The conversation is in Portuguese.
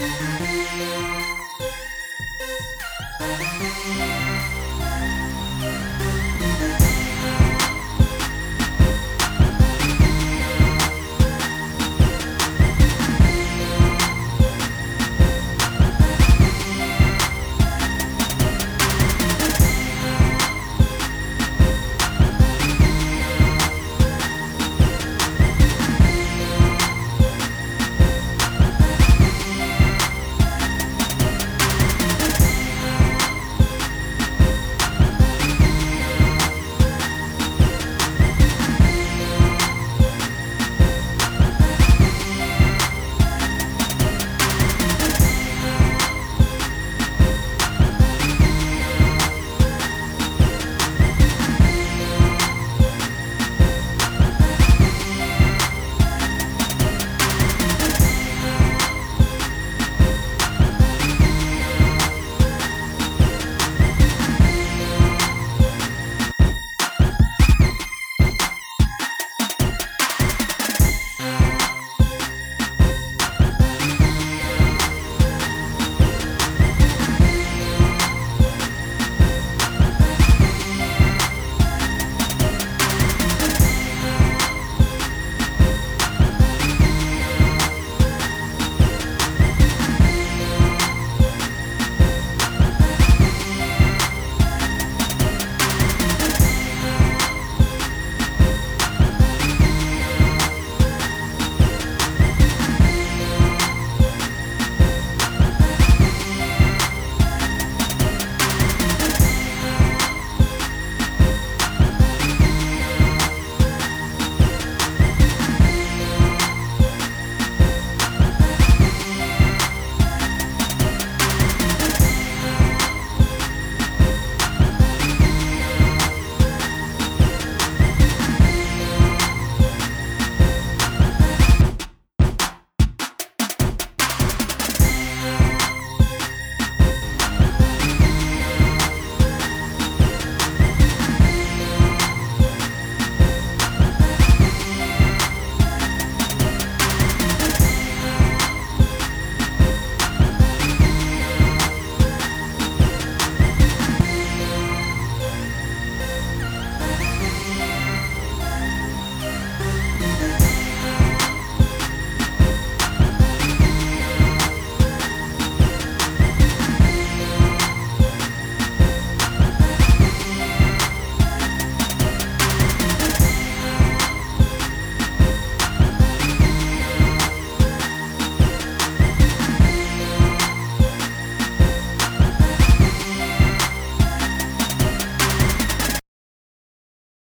Música